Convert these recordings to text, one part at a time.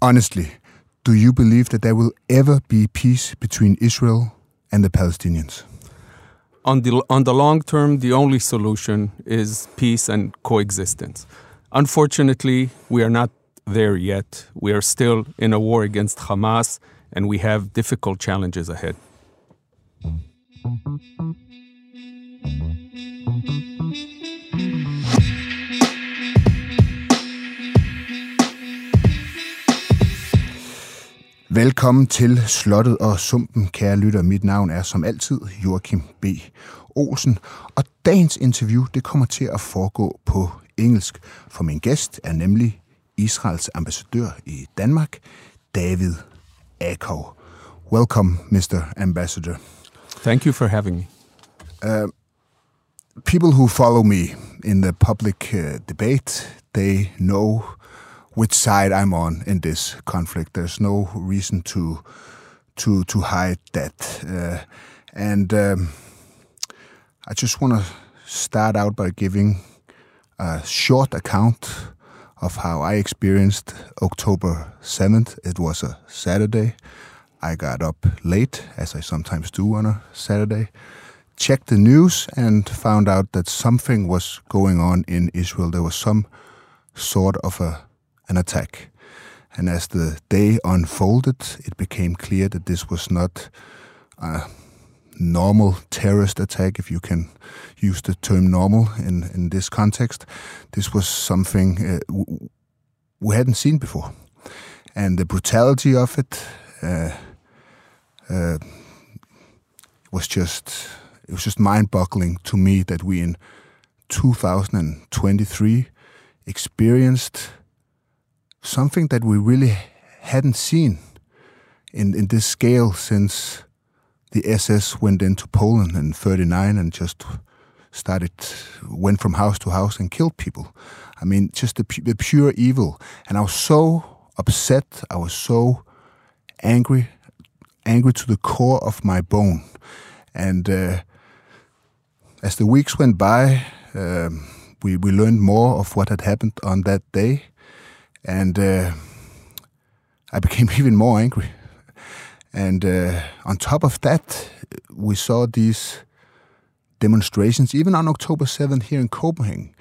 honestly, do you believe that there will ever be peace between Israel and the Palestinians? On the, on the long term, the only solution is peace and coexistence. Unfortunately, we are not there yet. We are still in a war against Hamas, and we have difficult challenges ahead. Velkommen til Slottet og Sumpen, kære lytter. Mit navn er som altid Joachim B. Olsen, og dagens interview det kommer til at foregå på engelsk, for min gæst er nemlig Israels ambassadør i Danmark, David Akov. Welcome, Mr. Ambassador. Thank you for having me. Uh, people who follow me in the public uh, debate, they know which side I'm on in this conflict. There's no reason to to to hide that. Uh, and um, I just want to start out by giving a short account of how I experienced October 7th. It was a Saturday. I got up late, as I sometimes do on a Saturday, checked the news, and found out that something was going on in Israel. There was some sort of a an attack. And as the day unfolded, it became clear that this was not a normal terrorist attack, if you can use the term normal in, in this context. This was something uh, we hadn't seen before. And the brutality of it uh, uh, was just it was just mind-boggling to me that we in 2023 experienced something that we really hadn't seen in, in this scale since the SS went into Poland in 39 and just started, went from house to house and killed people. I mean, just the, the pure evil. And I was so upset. I was so angry, angry to the core of my bone. And uh, as the weeks went by, um, we, we learned more of what had happened on that day. And uh, I became even more angry. And uh, on top of that, we saw these demonstrations, even on October 7th here in Copenhagen.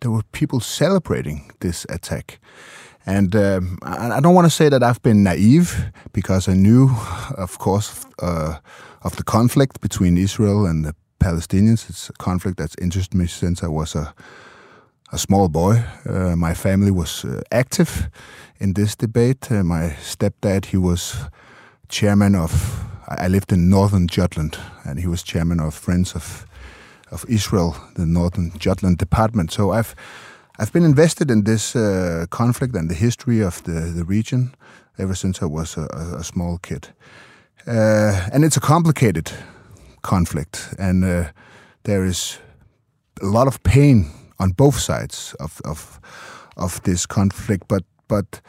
There were people celebrating this attack. And um, I don't want to say that I've been naive because I knew, of course, uh, of the conflict between Israel and the Palestinians. It's a conflict that's interested me since I was a a small boy. Uh, my family was uh, active in this debate. Uh, my stepdad, he was chairman of. I lived in northern Jutland, and he was chairman of Friends of of Israel, the northern Jutland department. So I've I've been invested in this uh, conflict and the history of the the region ever since I was a, a small kid. Uh, and it's a complicated conflict, and uh, there is a lot of pain on both sides of of of this conflict. But but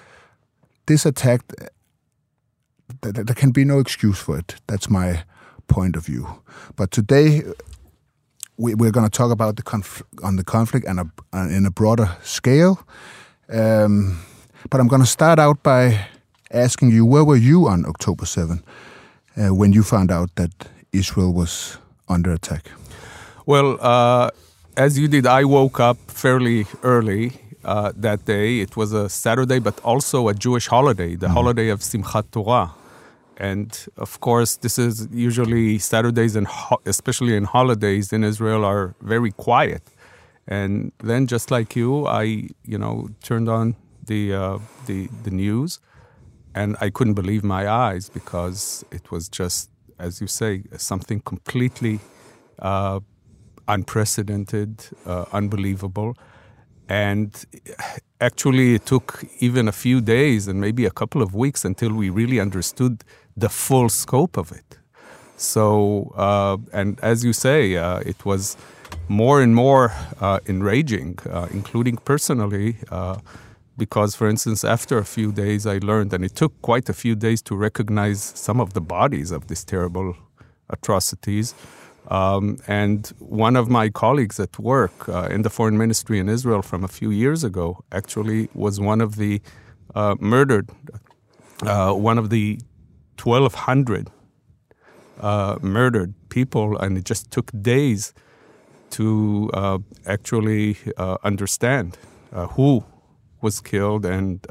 this attack, th- there can be no excuse for it. That's my point of view. But today we, are going to talk about the conf- on the conflict and a, in a broader scale. Um, but I'm going to start out by asking you, where were you on October 7 uh, when you found out that Israel was under attack? Well, uh, as you did, I woke up fairly early uh, that day. It was a Saturday, but also a Jewish holiday, the mm-hmm. holiday of Simchat Torah. And of course, this is usually Saturdays and ho- especially in holidays in Israel are very quiet. And then, just like you, I you know turned on the uh, the the news, and I couldn't believe my eyes because it was just, as you say, something completely uh, unprecedented, uh, unbelievable. And actually, it took even a few days and maybe a couple of weeks until we really understood the full scope of it. So, uh, and as you say, uh, it was more and more uh, enraging, uh, including personally, uh, because, for instance, after a few days, I learned, and it took quite a few days to recognize some of the bodies of these terrible atrocities. Um, and one of my colleagues at work uh, in the foreign ministry in Israel from a few years ago actually was one of the uh, murdered uh, one of the 1,200 uh, murdered people, and it just took days to uh, actually uh, understand who was killed and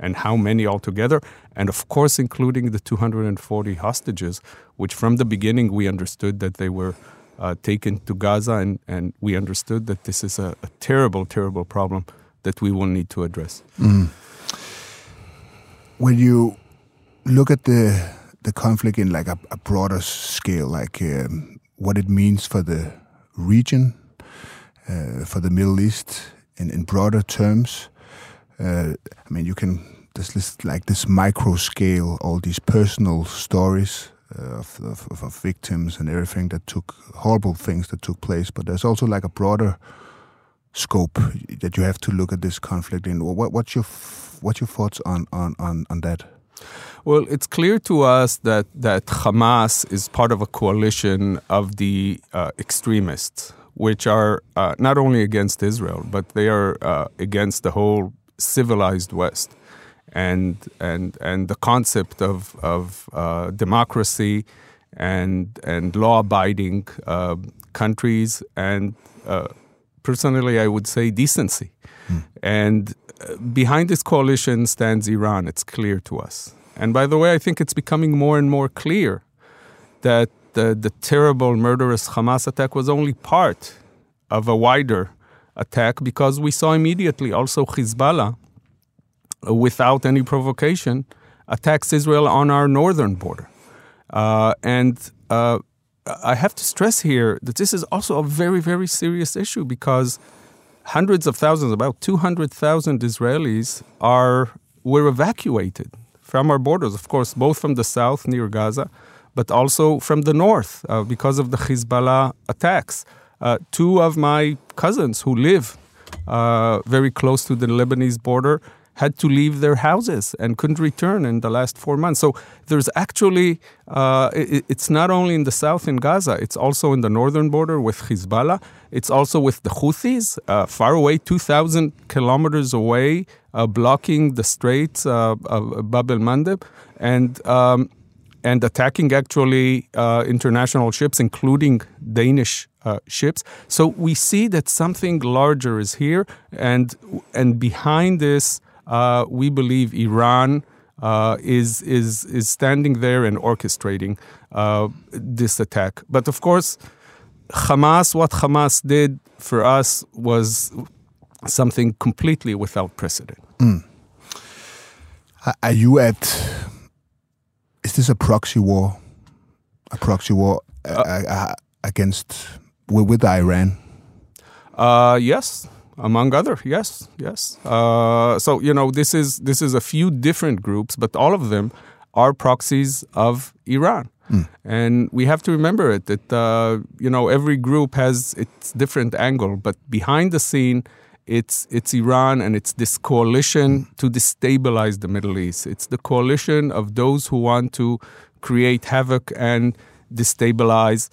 and how many altogether, and of course, including the 240 hostages, which from the beginning we understood that they were uh, taken to Gaza, and, and we understood that this is a, a terrible, terrible problem that we will need to address. Mm. When you look at the the conflict in like a, a broader scale, like um, what it means for the region, uh, for the Middle East, in, in broader terms, uh, I mean, you can this list like this micro scale, all these personal stories uh, of, of, of, victims and everything that took horrible things that took place. But there's also like a broader scope that you have to look at this conflict in. What, what's your what's your thoughts on on on, on that? Well, it's clear to us that that Hamas is part of a coalition of the uh, extremists, which are uh, not only against Israel, but they are uh, against the whole civilized West, and and and the concept of of uh, democracy and and law abiding uh, countries and uh, personally I would say decency. Hmm. And uh, behind this coalition stands Iran. It's clear to us. And by the way, I think it's becoming more and more clear that the, the terrible murderous Hamas attack was only part of a wider attack because we saw immediately also Hezbollah, without any provocation, attacks Israel on our northern border. Uh, and uh, I have to stress here that this is also a very, very serious issue because hundreds of thousands, about 200,000 Israelis are were evacuated from our borders, of course, both from the south near Gaza, but also from the north uh, because of the Hezbollah attacks uh, two of my cousins who live uh, very close to the Lebanese border had to leave their houses and couldn't return in the last four months. So there's actually, uh, it, it's not only in the south in Gaza, it's also in the northern border with Hezbollah. It's also with the Houthis, uh, far away, 2,000 kilometers away, uh, blocking the straits uh, of Bab el Mandeb. And um, and attacking actually uh, international ships, including Danish uh, ships. So we see that something larger is here, and and behind this, uh, we believe Iran uh, is is is standing there and orchestrating uh, this attack. But of course, Hamas, what Hamas did for us was something completely without precedent. Mm. Are you at is this a proxy war? A proxy war uh, uh, uh against with Iran? Uh, yes, among other. Yes, yes. Uh, so you know, this is this is a few different groups, but all of them are proxies of Iran. Mm. And we have to remember it that uh, you know every group has its different angle, but behind the scene, it's it's Iran and it's this coalition to destabilize the Middle East. It's the coalition of those who want to create havoc and destabilize,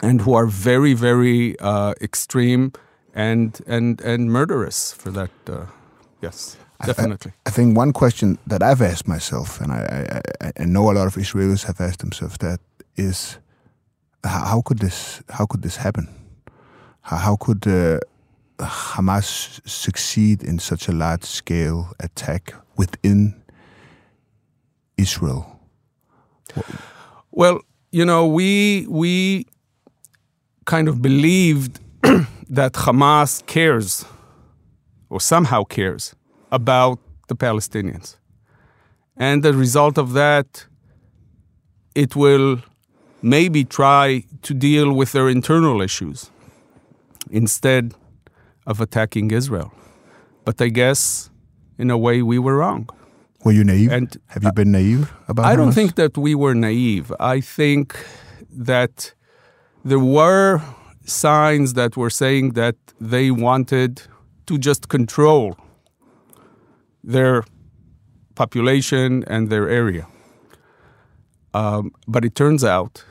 and who are very very uh, extreme and and and murderous for that. Uh, yes. Definitely. I, I, think one question that I've asked myself, and I, I, I know a lot of Israelis have asked themselves that, is how, could this how could this happen? How, how could uh, Hamas succeed in such a large scale attack within Israel? Well, you know, we we kind of believed that Hamas cares or somehow cares about the Palestinians. And the result of that, it will maybe try to deal with their internal issues. Instead, of attacking Israel. But I guess, in a way, we were wrong. Were you naive? And have you been naive about? I don't think that we were naive. I think that there were signs that were saying that they wanted to just control their population and their area. Um, but it turns out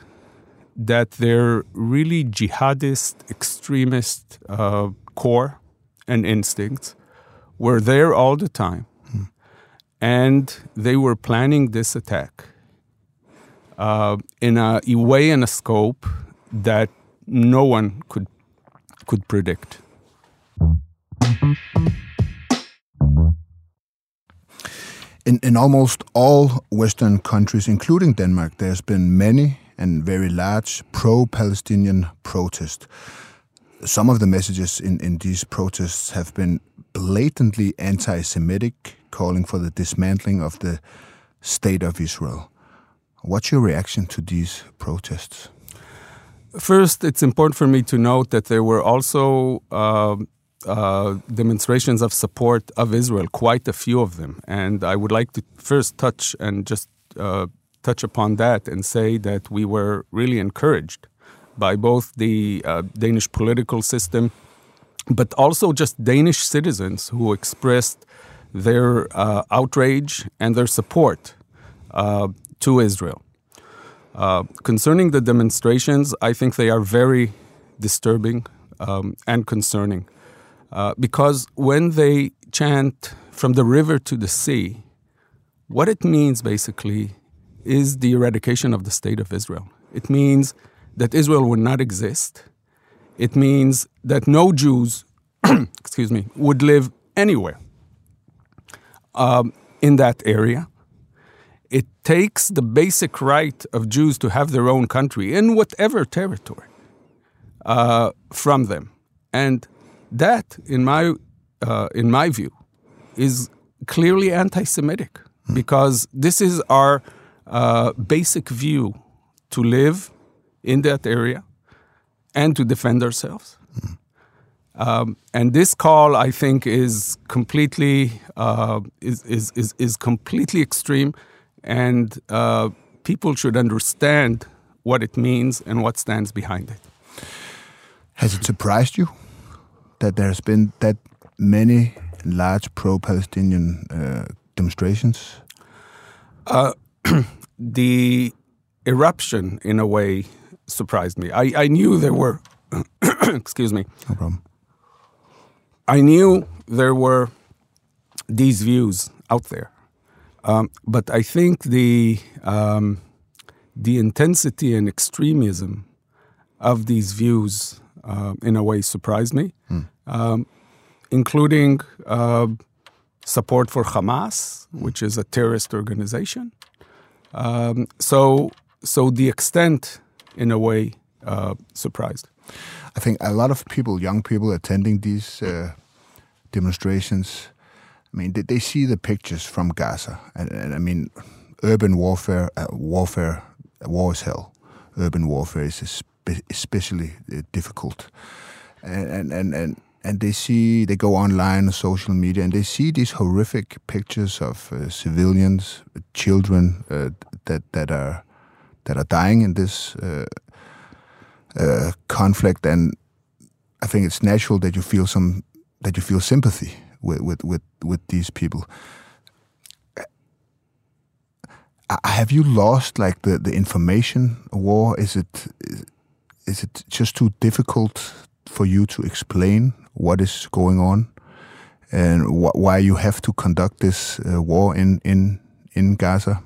that they're really jihadist, extremist uh, core and instincts were there all the time. And they were planning this attack uh, in a, a way and a scope that no one could could predict. In, in almost all Western countries, including Denmark, there's been many and very large pro Palestinian protests. Some of the messages in, in these protests have been blatantly anti Semitic, calling for the dismantling of the State of Israel. What's your reaction to these protests? First, it's important for me to note that there were also uh, uh, demonstrations of support of Israel, quite a few of them. And I would like to first touch and just uh, touch upon that and say that we were really encouraged by both the uh, Danish political system, but also just Danish citizens who expressed their uh, outrage and their support uh, to Israel. Uh, concerning the demonstrations, I think they are very disturbing um, and concerning uh, because when they chant from the river to the sea, what it means basically is the eradication of the state of Israel. It means that Israel would not exist. It means that no Jews, excuse me, would live anywhere um, in that area it takes the basic right of Jews to have their own country in whatever territory uh, from them, and that, in my uh, in my view, is clearly anti-Semitic because this is our uh, basic view to live in that area and to defend ourselves. Mm. Um, and this call, I think, is completely uh, is, is, is, is completely extreme and uh, people should understand what it means and what stands behind it. Has it surprised you that there's been that many large pro-Palestinian uh, demonstrations? Uh, the eruption, in a way, surprised me. I, I knew there were, excuse me. No problem. I knew there were these views out there. Um, but I think the um, the intensity and extremism of these views, uh, in a way, surprised me, mm. um, including uh, support for Hamas, which is a terrorist organization. Um, so, so the extent, in a way, uh, surprised. I think a lot of people, young people, attending these uh, demonstrations I mean, they, they see the pictures from Gaza, and, and I mean, urban warfare, uh, warfare, war is hell. Urban warfare is especially uh, difficult, and and and and they see they go online, social media, and they see these horrific pictures of uh, civilians, children uh, that that are that are dying in this uh, uh, conflict, and I think it's natural that you feel some that you feel sympathy with with with, with these people. Have you lost like the, the information war? Is it is it just too difficult for you to explain what is going on and wh why you have to conduct this uh, war in in in Gaza?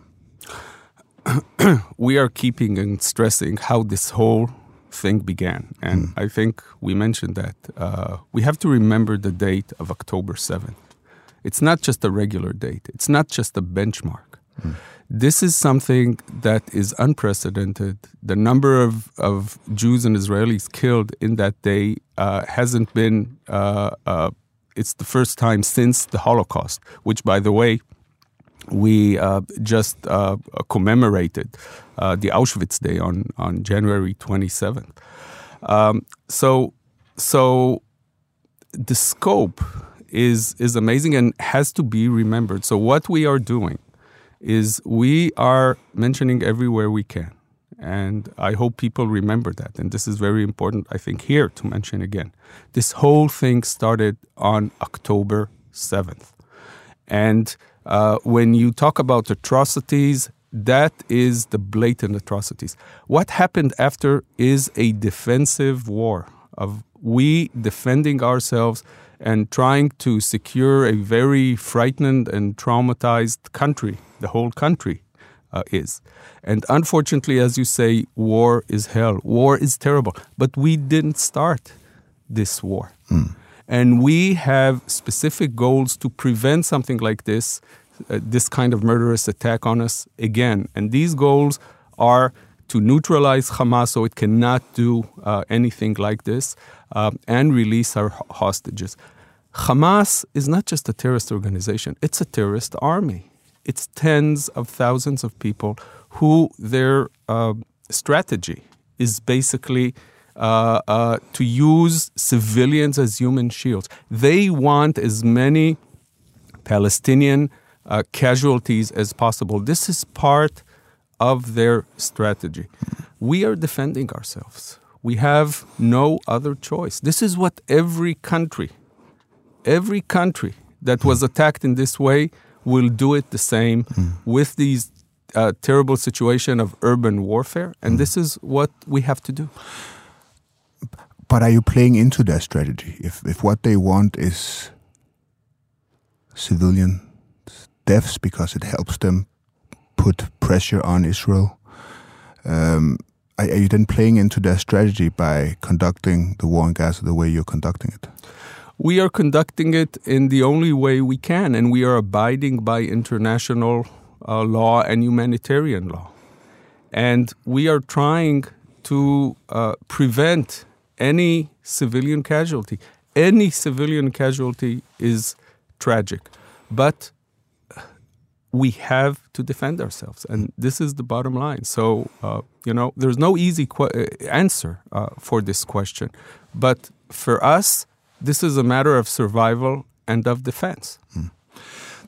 we are keeping and stressing how this whole thing began. And mm. I think we mentioned that. Uh, we have to remember the date of October 7th. It's not just a regular date, it's not just a benchmark. Mm. This is something that is unprecedented. The number of, of Jews and Israelis killed in that day uh, hasn't been, uh, uh it's the first time since the Holocaust, which, by the way, we uh, just uh, commemorated uh, the Auschwitz Day on, on January 27th. Um, so, so the scope is, is amazing and has to be remembered. So, what we are doing is we are mentioning everywhere we can. And I hope people remember that. And this is very important, I think, here to mention again. This whole thing started on October 7th. And uh, when you talk about atrocities, that is the blatant atrocities. What happened after is a defensive war of we defending ourselves and trying to secure a very frightened and traumatized country, the whole country uh, is. And unfortunately, as you say, war is hell. War is terrible. But we didn't start this war. And we have specific goals to prevent something like this, this kind of murderous attack on us again. And these goals are to neutralize Hamas so it cannot do uh, anything like this um, and release our hostages. Hamas is not just a terrorist organization, it's a terrorist army. It's tens of thousands of people who their uh, strategy is basically uh, uh, to use civilians as human shields. They want as many Palestinian uh, casualties as possible. This is part of their strategy. We are defending ourselves. We have no other choice. This is what every country, every country that was attacked in this way will do it the same with these uh, terrible situation of urban warfare, and this is what we have to do. But are you playing into their strategy? If if what they want is civilian deaths because it helps them put pressure on Israel, um, are, are you then playing into their strategy by conducting the war in Gaza the way you're conducting it? We are conducting it in the only way we can, and we are abiding by international uh, law and humanitarian law. And we are trying to uh, prevent any civilian casualty. Any civilian casualty is tragic, but we have to defend ourselves, and this is the bottom line. So, uh, you know, there's no easy qu- answer uh, for this question, but for us, this is a matter of survival and of defense.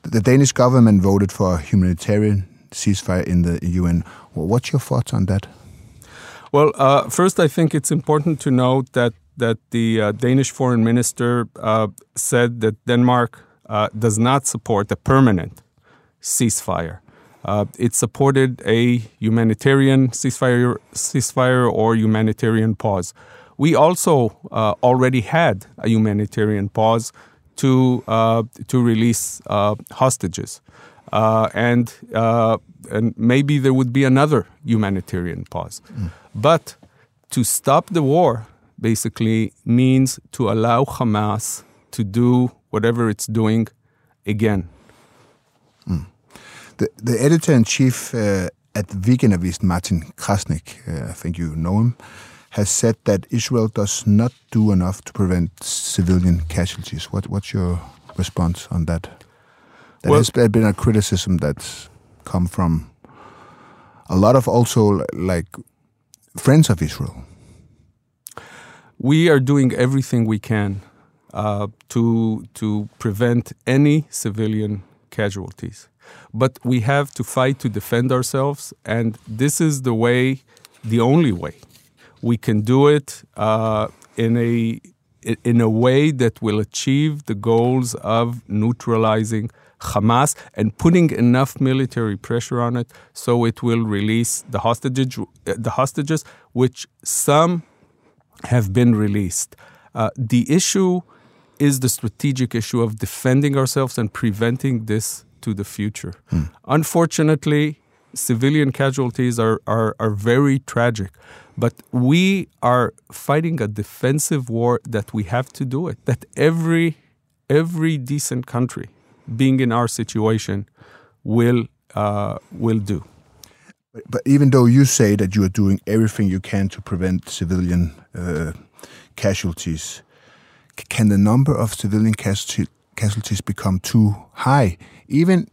The Danish government voted for a humanitarian ceasefire in the UN. Well, what's your thoughts on that? Well, uh, first, I think it's important to note that that the uh, Danish foreign minister uh, said that Denmark uh, does not support a permanent ceasefire. Uh, it supported a humanitarian ceasefire, ceasefire or humanitarian pause. We also uh, already had a humanitarian pause to uh, to release uh, hostages, uh, and uh, and maybe there would be another humanitarian pause, but to stop the war basically means to allow Hamas to do whatever it's doing again. The, the editor in chief uh, at Weekendavisen, Martin Krasnik, uh, I think you know him, has said that Israel does not do enough to prevent civilian casualties. What, what's your response on that? There Well- has been a criticism that's come from a lot of also like friends of Israel. We are doing everything we can uh, to to prevent any civilian casualties, but we have to fight to defend ourselves, and this is the way, the only way, we can do it uh, in a in a way that will achieve the goals of neutralizing Hamas and putting enough military pressure on it so it will release the hostages, the hostages, which some have been released. Uh, the issue is the strategic issue of defending ourselves and preventing this to the future. Unfortunately, civilian casualties are, are, are very tragic, but we are fighting a defensive war that we have to do it, that every, every decent country being in our situation will, uh, will do. But even though you say that you are doing everything you can to prevent civilian uh, casualties, can the number of civilian casualties become too high? Even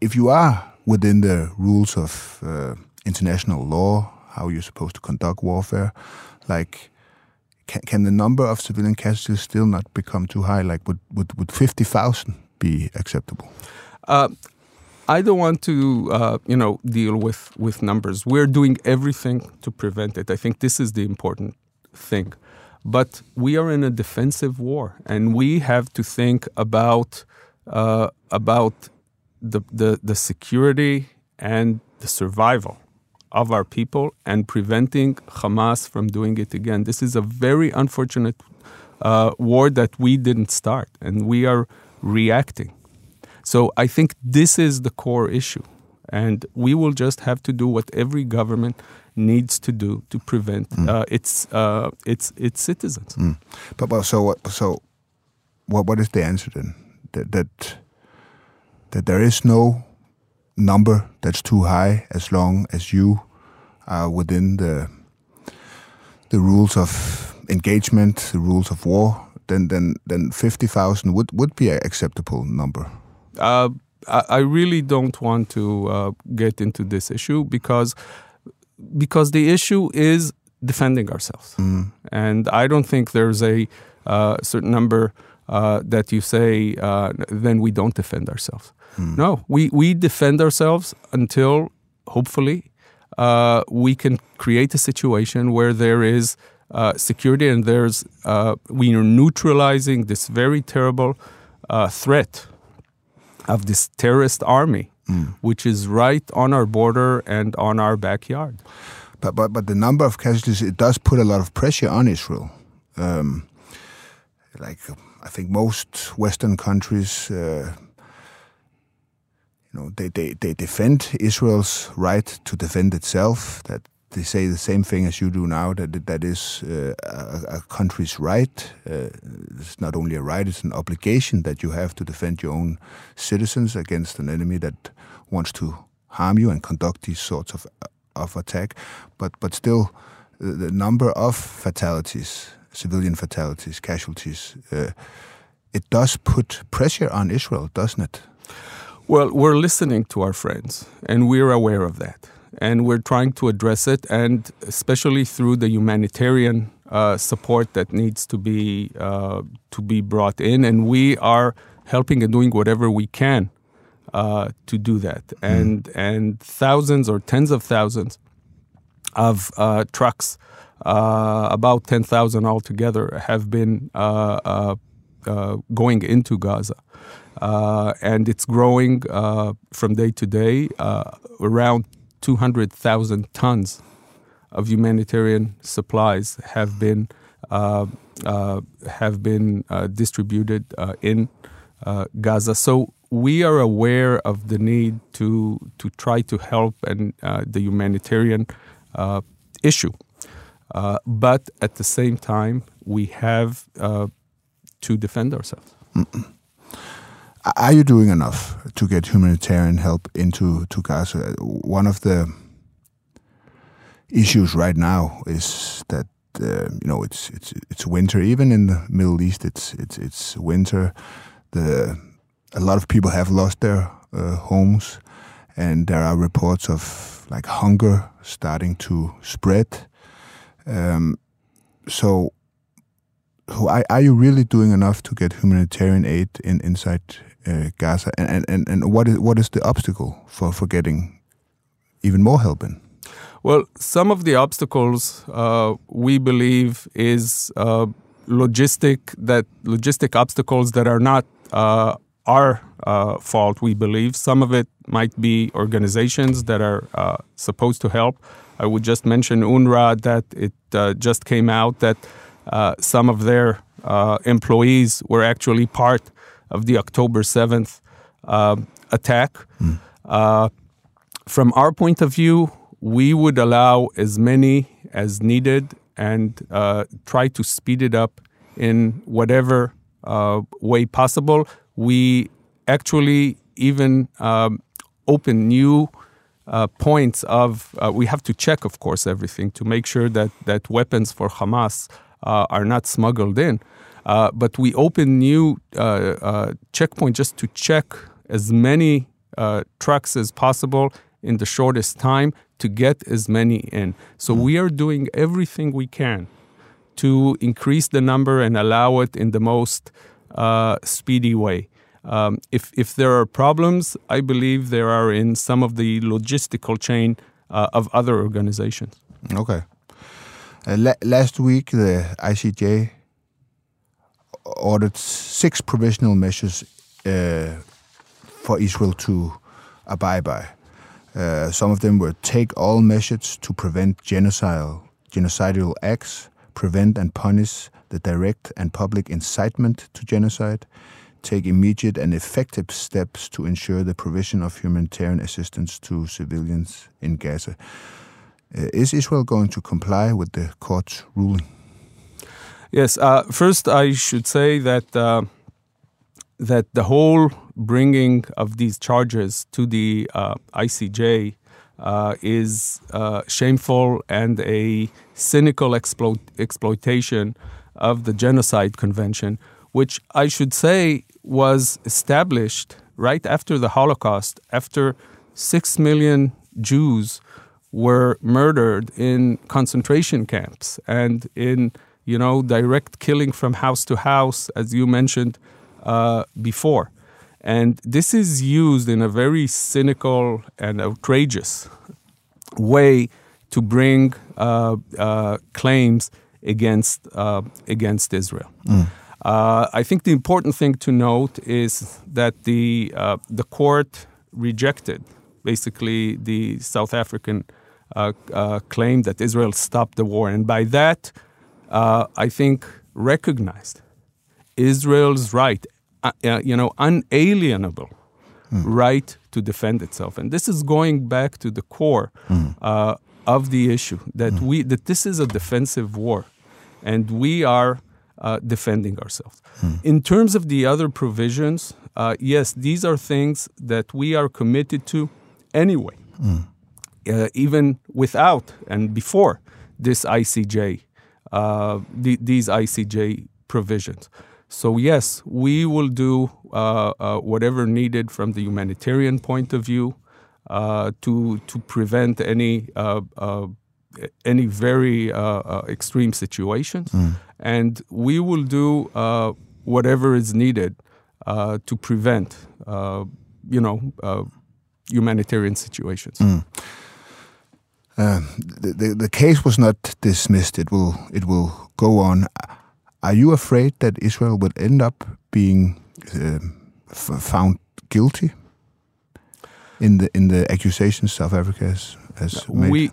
if you are within the rules of uh, international law, how you're supposed to conduct warfare, like can, can the number of civilian casualties still not become too high? Like would would, would fifty thousand be acceptable? Uh, I don't want to, uh, you know, deal with with numbers. We're doing everything to prevent it. I think this is the important thing. But we are in a defensive war, and we have to think about uh, about the, the the security and the survival of our people and preventing Hamas from doing it again. This is a very unfortunate uh, war that we didn't start, and we are reacting. So I think this is the core issue, and we will just have to do what every government needs to do to prevent uh, its uh, its its citizens. But, but so what? So what? What is the answer then? That that that there is no number that's too high as long as you are within the the rules of engagement, the rules of war. Then then then fifty thousand would would be an acceptable number. Uh, I, I really don't want to uh, get into this issue because because the issue is defending ourselves, and I don't think there's a uh, certain number uh, that you say uh, then we don't defend ourselves. No, we we defend ourselves until hopefully uh, we can create a situation where there is uh, security and there's uh, we are neutralizing this very terrible uh, threat of this terrorist army, which is right on our border and on our backyard. But but but the number of casualties it does put a lot of pressure on Israel. Um, like I think most Western countries, uh, you know, they, they they defend Israel's right to defend itself. That they say the same thing as you do now. That that is uh, a, a country's right. Uh, it's not only a right; it's an obligation that you have to defend your own citizens against an enemy that wants to harm you and conduct these sorts of of attack. But but still, the, number of fatalities, civilian fatalities, casualties, uh, it does put pressure on Israel, doesn't it? Well, we're listening to our friends, and we're aware of that. And we're trying to address it, and especially through the humanitarian uh, support that needs to be uh, to be brought in, and we are helping and doing whatever we can uh, to do that. And and thousands or tens of thousands of uh, trucks, uh, about ten thousand altogether, have been uh, uh, uh, going into Gaza. Uh, and it's growing uh, from day to day. Uh, around 200,000 tons of humanitarian supplies have been uh, uh, have been uh, distributed uh, in uh, Gaza. So we are aware of the need to to try to help and uh, the humanitarian issue, but at the same time we have to defend ourselves. Are you doing enough to get humanitarian help into to Gaza? One of the issues right now is that uh, you know it's it's it's winter. Even in the Middle East, it's it's it's winter. The a lot of people have lost their uh, homes, and there are reports of like hunger starting to spread. Um, so, are, are you really doing enough to get humanitarian aid in inside uh, Gaza? And, and, and, what is what is the obstacle for, for getting even more help in? Well, some of the obstacles uh, we believe is uh, logistic that logistic obstacles that are not uh, our uh, fault. We believe some of it might be organizations that are uh, supposed to help. I would just mention UNRWA that it uh, just came out that some of their employees were actually part of the October seventh attack. from our point of view, we would allow as many as needed and uh, try to speed it up in whatever uh, way possible. We actually even um, open new uh, points of. uh, we have to check, of course, everything to make sure that that weapons for Hamas uh, are not smuggled in. Uh, but we open new uh, uh, checkpoint just to check as many uh, trucks as possible in the shortest time to get as many in. So we are doing everything we can to increase the number and allow it in the most uh, speedy way. Um, if if there are problems, I believe there are in some of the logistical chain of other organizations. Okay. Uh, la- last week, the ICJ ordered six provisional measures uh, for Israel to abide by. Uh, some of them were take all measures to prevent genocidal, genocidal acts, prevent and punish the direct and public incitement to genocide, take immediate and effective steps to ensure the provision of humanitarian assistance to civilians in Gaza. Uh, is Israel going to comply with the court's ruling? Yes. Uh, first, I should say that uh, that the whole bringing of these charges to the uh, ICJ uh, is uh, shameful and a cynical explo- exploitation of the Genocide Convention, which I should say was established right after the Holocaust, after six million Jews were murdered in concentration camps and in you know direct killing from house to house, as you mentioned uh, before. And this is used in a very cynical and outrageous way to bring uh, uh, claims against uh, against Israel. Mm. I think the important thing to note is that the uh, the court rejected basically the South African uh, claim that Israel stopped the war, and by that, I think recognized Israel's right, you know, unalienable mm. right to defend itself. And this is going back to the core mm. uh, of the issue that mm. we that this is a defensive war, and we are uh, defending ourselves. In terms of the other provisions, uh, yes, these are things that we are committed to anyway, uh, even without and before this ICJ, uh, the, these ICJ provisions. So, yes, we will do uh, uh, whatever needed from the humanitarian point of view uh, to, to prevent any, uh, uh, any very uh, extreme situations. Mm. And we will do whatever is needed to prevent, you know, humanitarian situations. Mm. The, the, the case was not dismissed. It will it will go on. Are you afraid that Israel would end up being uh, found guilty in the in the accusations South Africa has, has made? We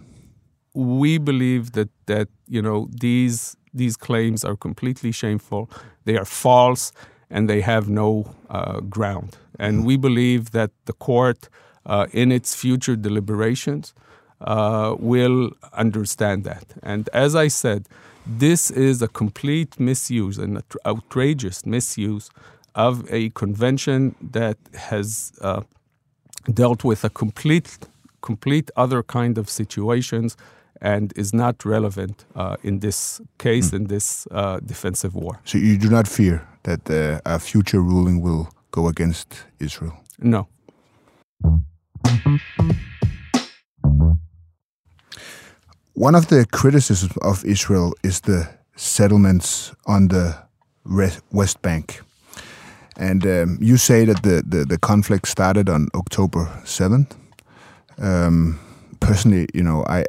we believe that that you know these these claims are completely shameful. They are false and they have no uh, ground. And we believe that the court, uh, in its future deliberations, uh, will understand that. And as I said, this is a complete misuse, an outrageous misuse of a convention that has uh, dealt with a complete, complete other kind of situations and is not relevant uh, in this case, mm. in this uh, defensive war. So you do not fear that uh, a future ruling will go against Israel? No. One of the criticisms of Israel is the settlements on the West Bank. And um, you say that the, the, the, conflict started on October 7th. Um, personally, you know, I,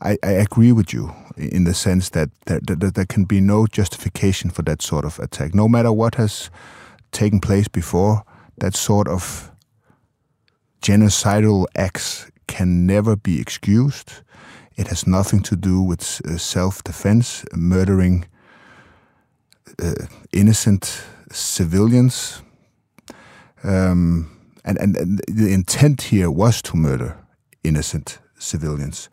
I, I, agree with you in the sense that there, that there can be no justification for that sort of attack. No matter what has taken place before, that sort of genocidal acts can never be excused. It has nothing to do with uh, self defense, murdering uh, innocent civilians. Um, and, and, and, the intent here was to murder innocent civilians.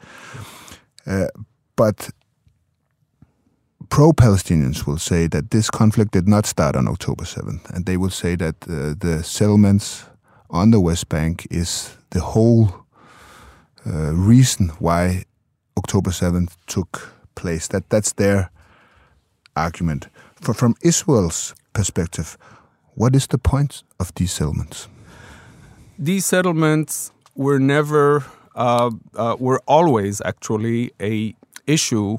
Uh, but pro Palestinians will say that this conflict did not start on October 7th, and they will say that uh, the settlements on the West Bank is the whole uh, reason why October 7th took place. That that's their argument. For, from Israel's perspective, what is the point of these settlements? These settlements were never, uh, uh, were always actually a issue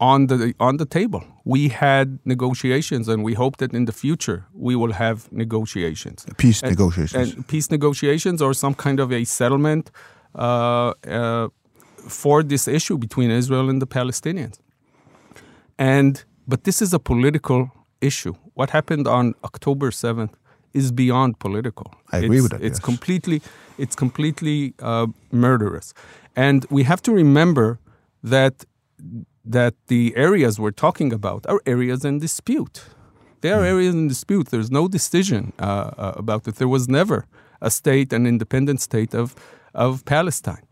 on the on the table. We had negotiations, and we hope that in the future we will have negotiations, peace and, negotiations, and peace negotiations, or some kind of a settlement. Uh, uh for this issue between Israel and the Palestinians. And but this is a political issue. What happened on October 7th is beyond political. I agree it's, with that. It's yes. completely it's completely uh, murderous. And we have to remember that that the areas we're talking about are areas in dispute. They are areas in dispute. There's no decision uh, uh, about it. There was never a state, an independent state of, of Palestine.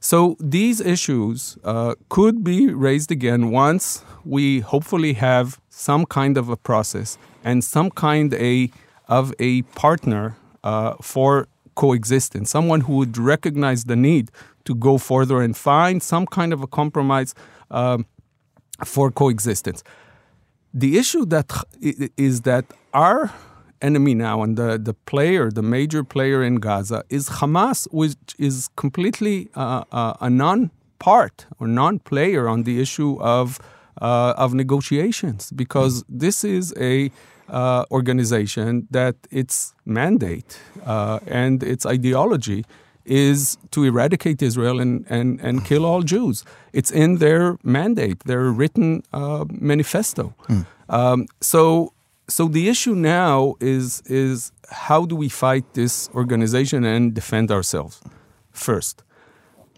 So these issues uh, could be raised again once we hopefully have some kind of a process and some kind a, of a partner uh, for coexistence, someone who would recognize the need to go further and find some kind of a compromise um, for coexistence. The issue that is that our enemy now and the, the player, the major player in Gaza is Hamas, which is completely uh, uh, a non part or non player on the issue of, uh, of negotiations because this is a uh, organization that its mandate uh, and its ideology is to eradicate Israel and, and, and kill all Jews. It's in their mandate, their written uh, manifesto. Mm. Um, so so the issue now is is how do we fight this organization and defend ourselves? First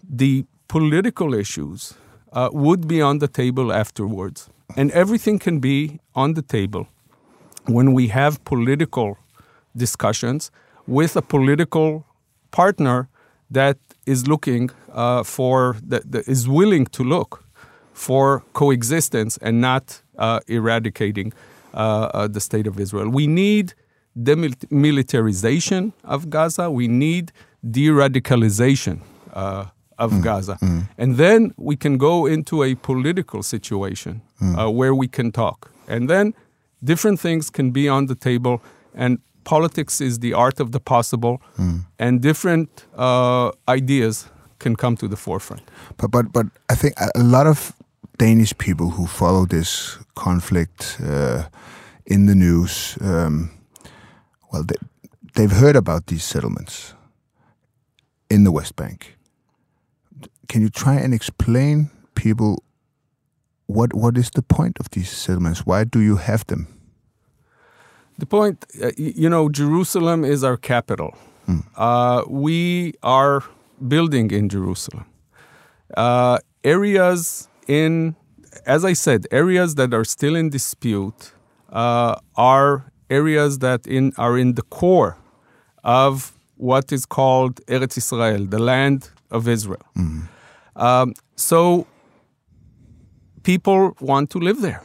the political issues uh, would be on the table afterwards. And everything can be on the table when we have political discussions with a political partner that is looking uh, for that, that is willing to look for coexistence and not uh, eradicating the state of Israel. We need demilitarization of Gaza. We need de-radicalization uh, of mm, Gaza, mm. and then we can go into a political situation mm. uh, where we can talk, and then different things can be on the table, and politics is the art of the possible, mm. and different uh, ideas can come to the forefront. But but but I think a lot of Danish people who follow this conflict uh, in the news, um, well, they, they've heard about these settlements in the West Bank. Can you try and explain people what what is the point of these settlements? Why do you have them? The point, uh, you know, Jerusalem is our capital. Hmm. Uh, we are building in Jerusalem. Uh, areas in, as I said, areas that are still in dispute uh, are areas that in, are in the core of what is called Eretz Israel, the land of Israel. Mm-hmm. Um, so people want to live there.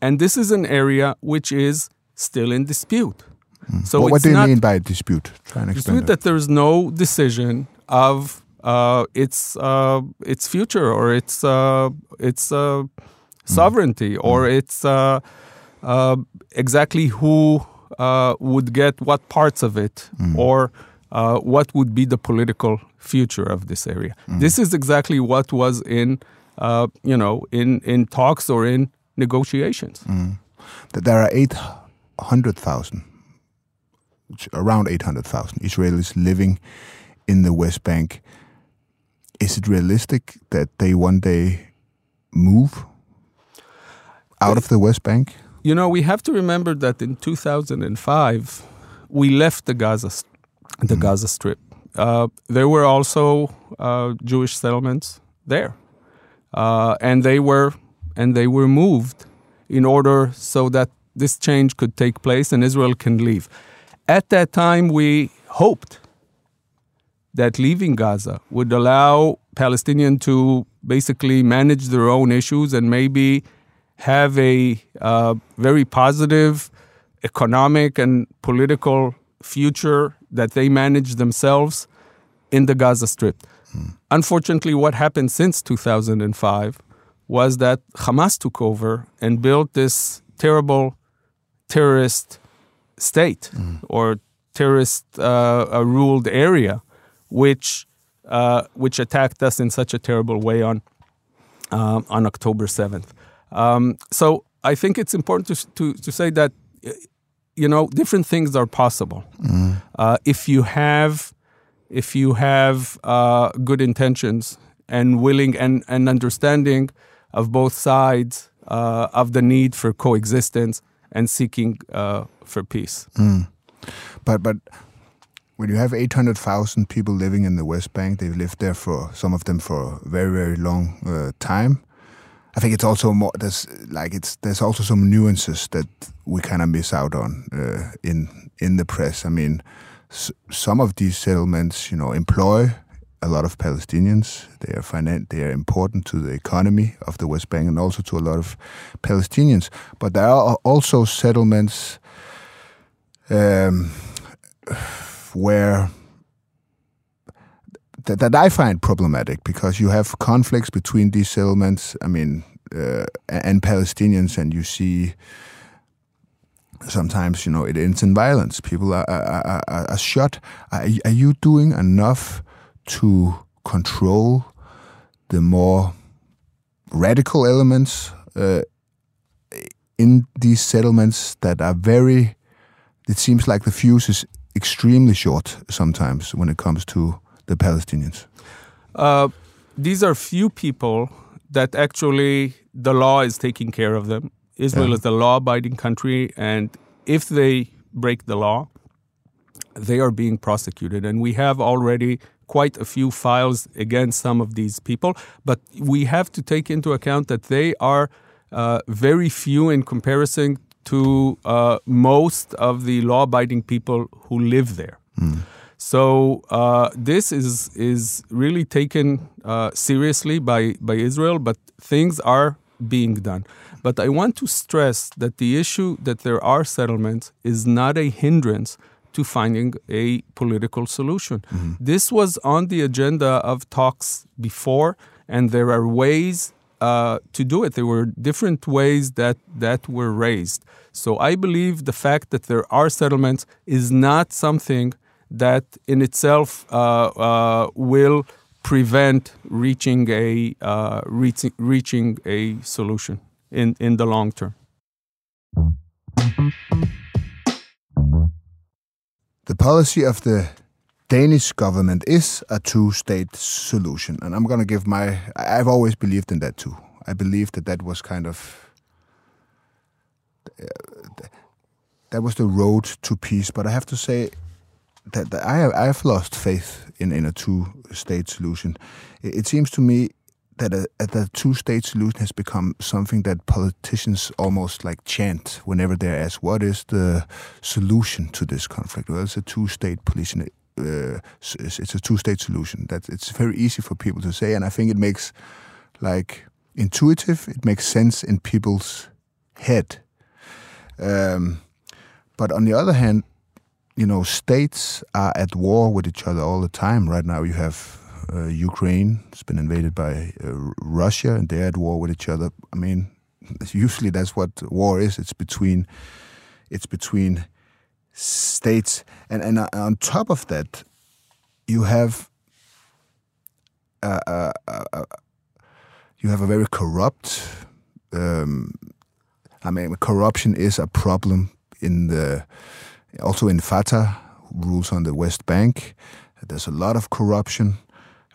And this is an area which is still in dispute. Mm. So what, what do you mean by dispute? Try and dispute that. that there's no decision of uh, its uh, its future or its uh, its uh, sovereignty mm. or its uh, uh, exactly who would get what parts of it mm. or what would be the political future of this area. Mm. This is exactly what was in you know in in talks or in negotiations. Mm. There are eight hundred thousand, around eight hundred thousand Israelis living in the West Bank is it realistic that they one day move out of the West Bank? You know, we have to remember that in 2005, we left the Gaza, the mm. Gaza Strip. Uh, there were also uh, Jewish settlements there, uh, and they were and they were moved in order so that this change could take place and Israel can leave. At that time, we hoped that leaving Gaza would allow Palestinians to basically manage their own issues and maybe have a uh, very positive economic and political future that they manage themselves in the Gaza Strip. Hmm. Unfortunately, what happened since 2005 was that Hamas took over and built this terrible terrorist state mm. or terrorist uh, ruled area which uh, which attacked us in such a terrible way on uh, on October seventh. Um, so I think it's important to, to, to say that you know different things are possible mm. uh, if you have if you have uh, good intentions and willing and, and understanding of both sides uh, of the need for coexistence and seeking uh, for peace. Mm. But but when you have 800,000 people living in the West Bank, they've lived there for some of them for a very, very long uh, time. I think it's also more there's like it's there's also some nuances that we kind of miss out on uh, in in the press. I mean, some of these settlements, you know, employ a lot of Palestinians. They are finan- they are important to the economy of the West Bank and also to a lot of Palestinians. But there are also settlements um, where that, that I find problematic because you have conflicts between these settlements. I mean, uh, and Palestinians, and you see sometimes you know it ends in violence. People are, are, are, are shot. Are, are you doing enough to control the more radical elements uh, in these settlements that are very? It seems like the fuse is extremely short sometimes when it comes to the Palestinians. Uh, these are few people that actually the law is taking care of them. Israel Yeah. is a law-abiding country, and if they break the law, they are being prosecuted. And we have already quite a few files against some of these people, but we have to take into account that they are uh, very few in comparison to uh, most of the law-abiding people who live there. So uh, this is is really taken uh, seriously by by Israel, but things are being done. But I want to stress that the issue that there are settlements is not a hindrance to finding a political solution. This was on the agenda of talks before, and there are ways uh, to do it. There were different ways that that were raised. So I believe the fact that there are settlements is not something that in itself uh, uh, will prevent reaching a uh, reaching, reaching a solution in, in the long term. The policy of the Danish government is a two-state solution, and I'm going to give my. I've always believed in that too. I believe that that was kind of that was the road to peace. But I have to say that, that I I have lost faith in in a two-state solution. It, it seems to me that a, the two-state solution has become something that politicians almost like chant whenever they're asked, "What is the solution to this conflict?" Well, it's a two-state solution. Uh, it's a two-state solution. That it's very easy for people to say, and I think it makes like intuitive. It makes sense in people's head. Um, but on the other hand, you know, states are at war with each other all the time. Right now, you have uh, Ukraine. It's been invaded by uh, Russia, and they're at war with each other. I mean, usually that's what war is. It's between, it's between states, and and uh, on top of that, you have. Uh, uh, uh, you have a very corrupt. Um, I mean, corruption is a problem in the also in Fatah rules on the West Bank. There's a lot of corruption,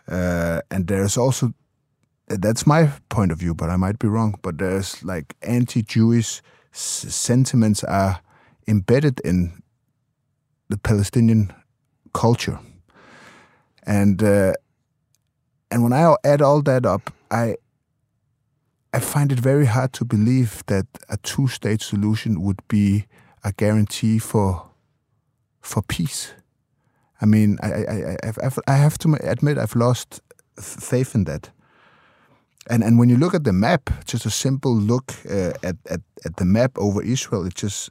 and there's also that's my point of view, but I might be wrong. But there's like anti-Jewish sentiments are embedded in the Palestinian culture, and uh, and when I add all that up, I I find it very hard to believe that a two-state solution would be a guarantee for for peace. I mean, I I I, I've, I've, to admit I've lost faith in that. And and when you look at the map, just a simple look uh, at, at at the map over Israel, it just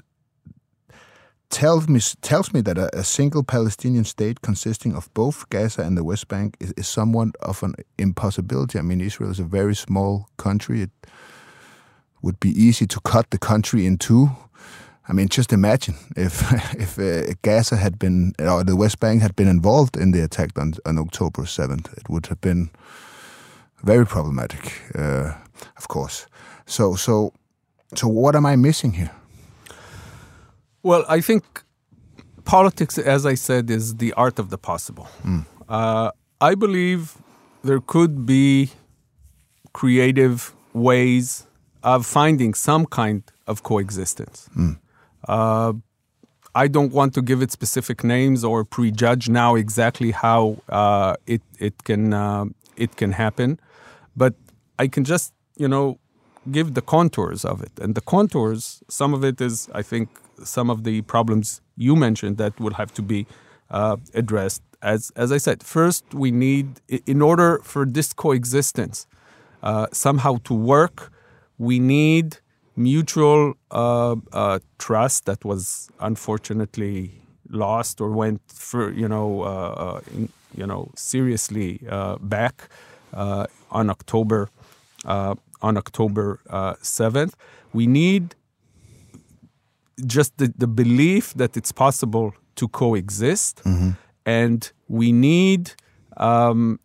tells me tells me that a, a single Palestinian state consisting of both Gaza and the West Bank is, is somewhat of an impossibility. I mean, Israel is a very small country. It would be easy to cut the country in two. I mean, just imagine if if uh, Gaza had been or the West Bank had been involved in the attack on, on October seventh, it would have been very problematic, uh, of course. So so so what am I missing here? Well, I think politics, as I said, is the art of the possible. Uh, I believe there could be creative ways of finding some kind of coexistence. Uh, I don't want to give it specific names or prejudge now exactly how uh, it it can uh, it can happen, but I can just you know give the contours of it. And the contours, some of it is, I think, some of the problems you mentioned that will have to be uh, addressed. As, as I said, first, we need, in order for this coexistence uh, somehow to work, we need mutual uh, uh trust that was unfortunately lost or went for you know uh, uh, in, you know seriously back on October on October seventh. we need just the, the belief that it's possible to coexist, mm-hmm. and we need um,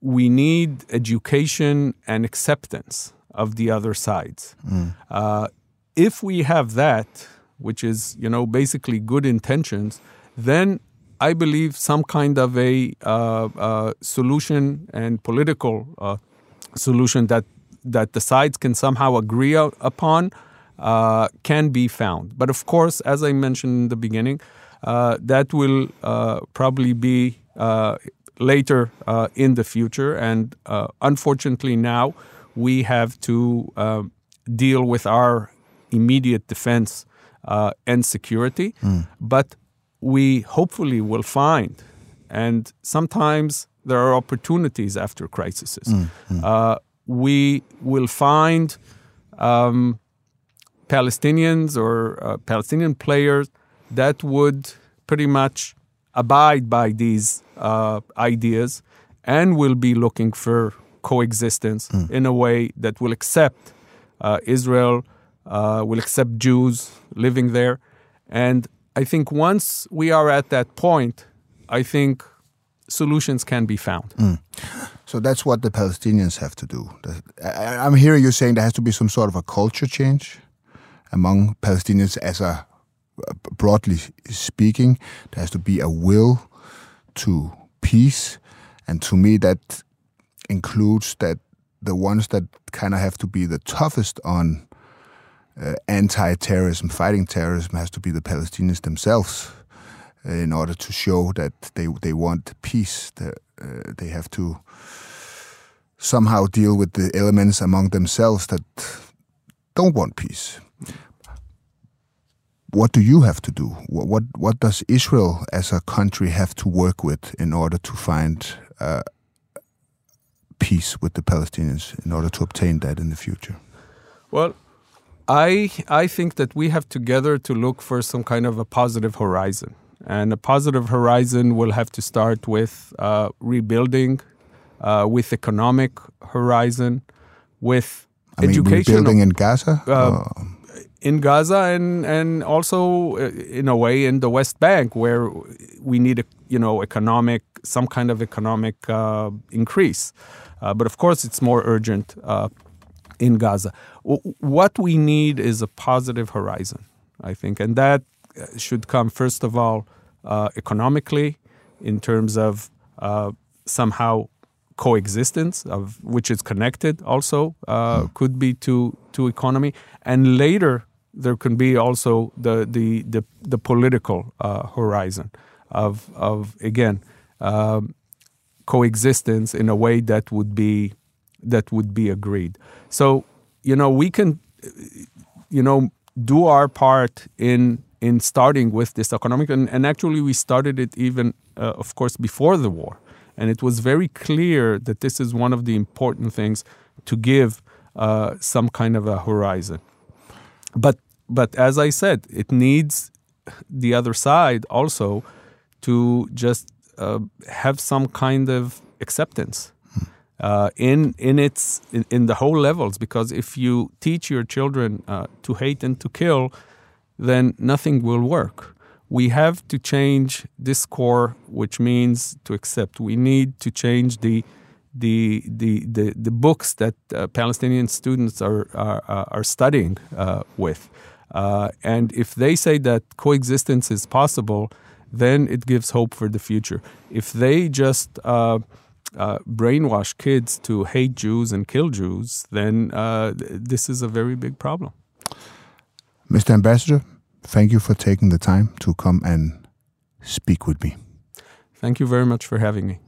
we need education and acceptance of the other sides. Mm. Uh, if we have that, which is you know basically good intentions, then I believe some kind of a uh, uh, solution and political uh, solution that that the sides can somehow agree upon uh, can be found. But of course, as I mentioned in the beginning, uh, that will uh, probably be uh, later uh, in the future. And uh, unfortunately, now we have to deal with our immediate defense and security. Mm. But we hopefully will find, and sometimes there are opportunities after crises. Mm. Mm. we will find. Um, Palestinians or uh, Palestinian players that would pretty much abide by these uh, ideas and will be looking for coexistence mm. in a way that will accept uh, Israel, uh, will accept Jews living there. And I think once we are at that point, I think solutions can be found. Mm. So that's what the Palestinians have to do. I'm hearing you saying there has to be some sort of a culture change among Palestinians as a broadly speaking, there has to be a will to peace, and to me that includes that the ones that kind of have to be the toughest on uh, anti-terrorism, fighting terrorism, has to be the Palestinians themselves, uh, in order to show that they they want peace. They, uh, they have to somehow deal with the elements among themselves that don't want peace what do you have to do? What, what, what does Israel as a country have to work with in order to find uh, peace with the Palestinians in order to obtain that in the future? Well, I I think that we have together to look for some kind of a positive horizon, and a positive horizon will have to start with uh, rebuilding, uh, with economic horizon, with I mean, education. Rebuilding in Gaza. In Gaza and and also uh, in a way in the West Bank where we need a you know economic some kind of economic uh, increase, uh, but of course it's more urgent uh, in Gaza. W- what we need is a positive horizon, I think, and that uh, should come first of all uh, economically in terms of somehow coexistence of which is connected also uh, could be to to economy and later there can be also the the the, the political uh, horizon of of again um, coexistence in a way that would be that would be agreed. So you know we can you know do our part in in starting with this economic and, and actually we started it even uh, of course before the war and it was very clear that this is one of the important things to give uh, some kind of a horizon but but as I said, it needs the other side also to just uh, have some kind of acceptance uh, in in its in, in, the whole levels. Because if you teach your children uh, to hate and to kill, then nothing will work. We have to change this core, which means to accept. We need to change the the the the, the books that uh, Palestinian students are are, are studying uh, with. Uh, and if they say that coexistence is possible, then it gives hope for the future. If they just uh, uh, brainwash kids to hate Jews and kill Jews, then uh, this is a very big problem. Mr. Ambassador, thank you for taking the time to come and speak with me. Thank you very much for having me.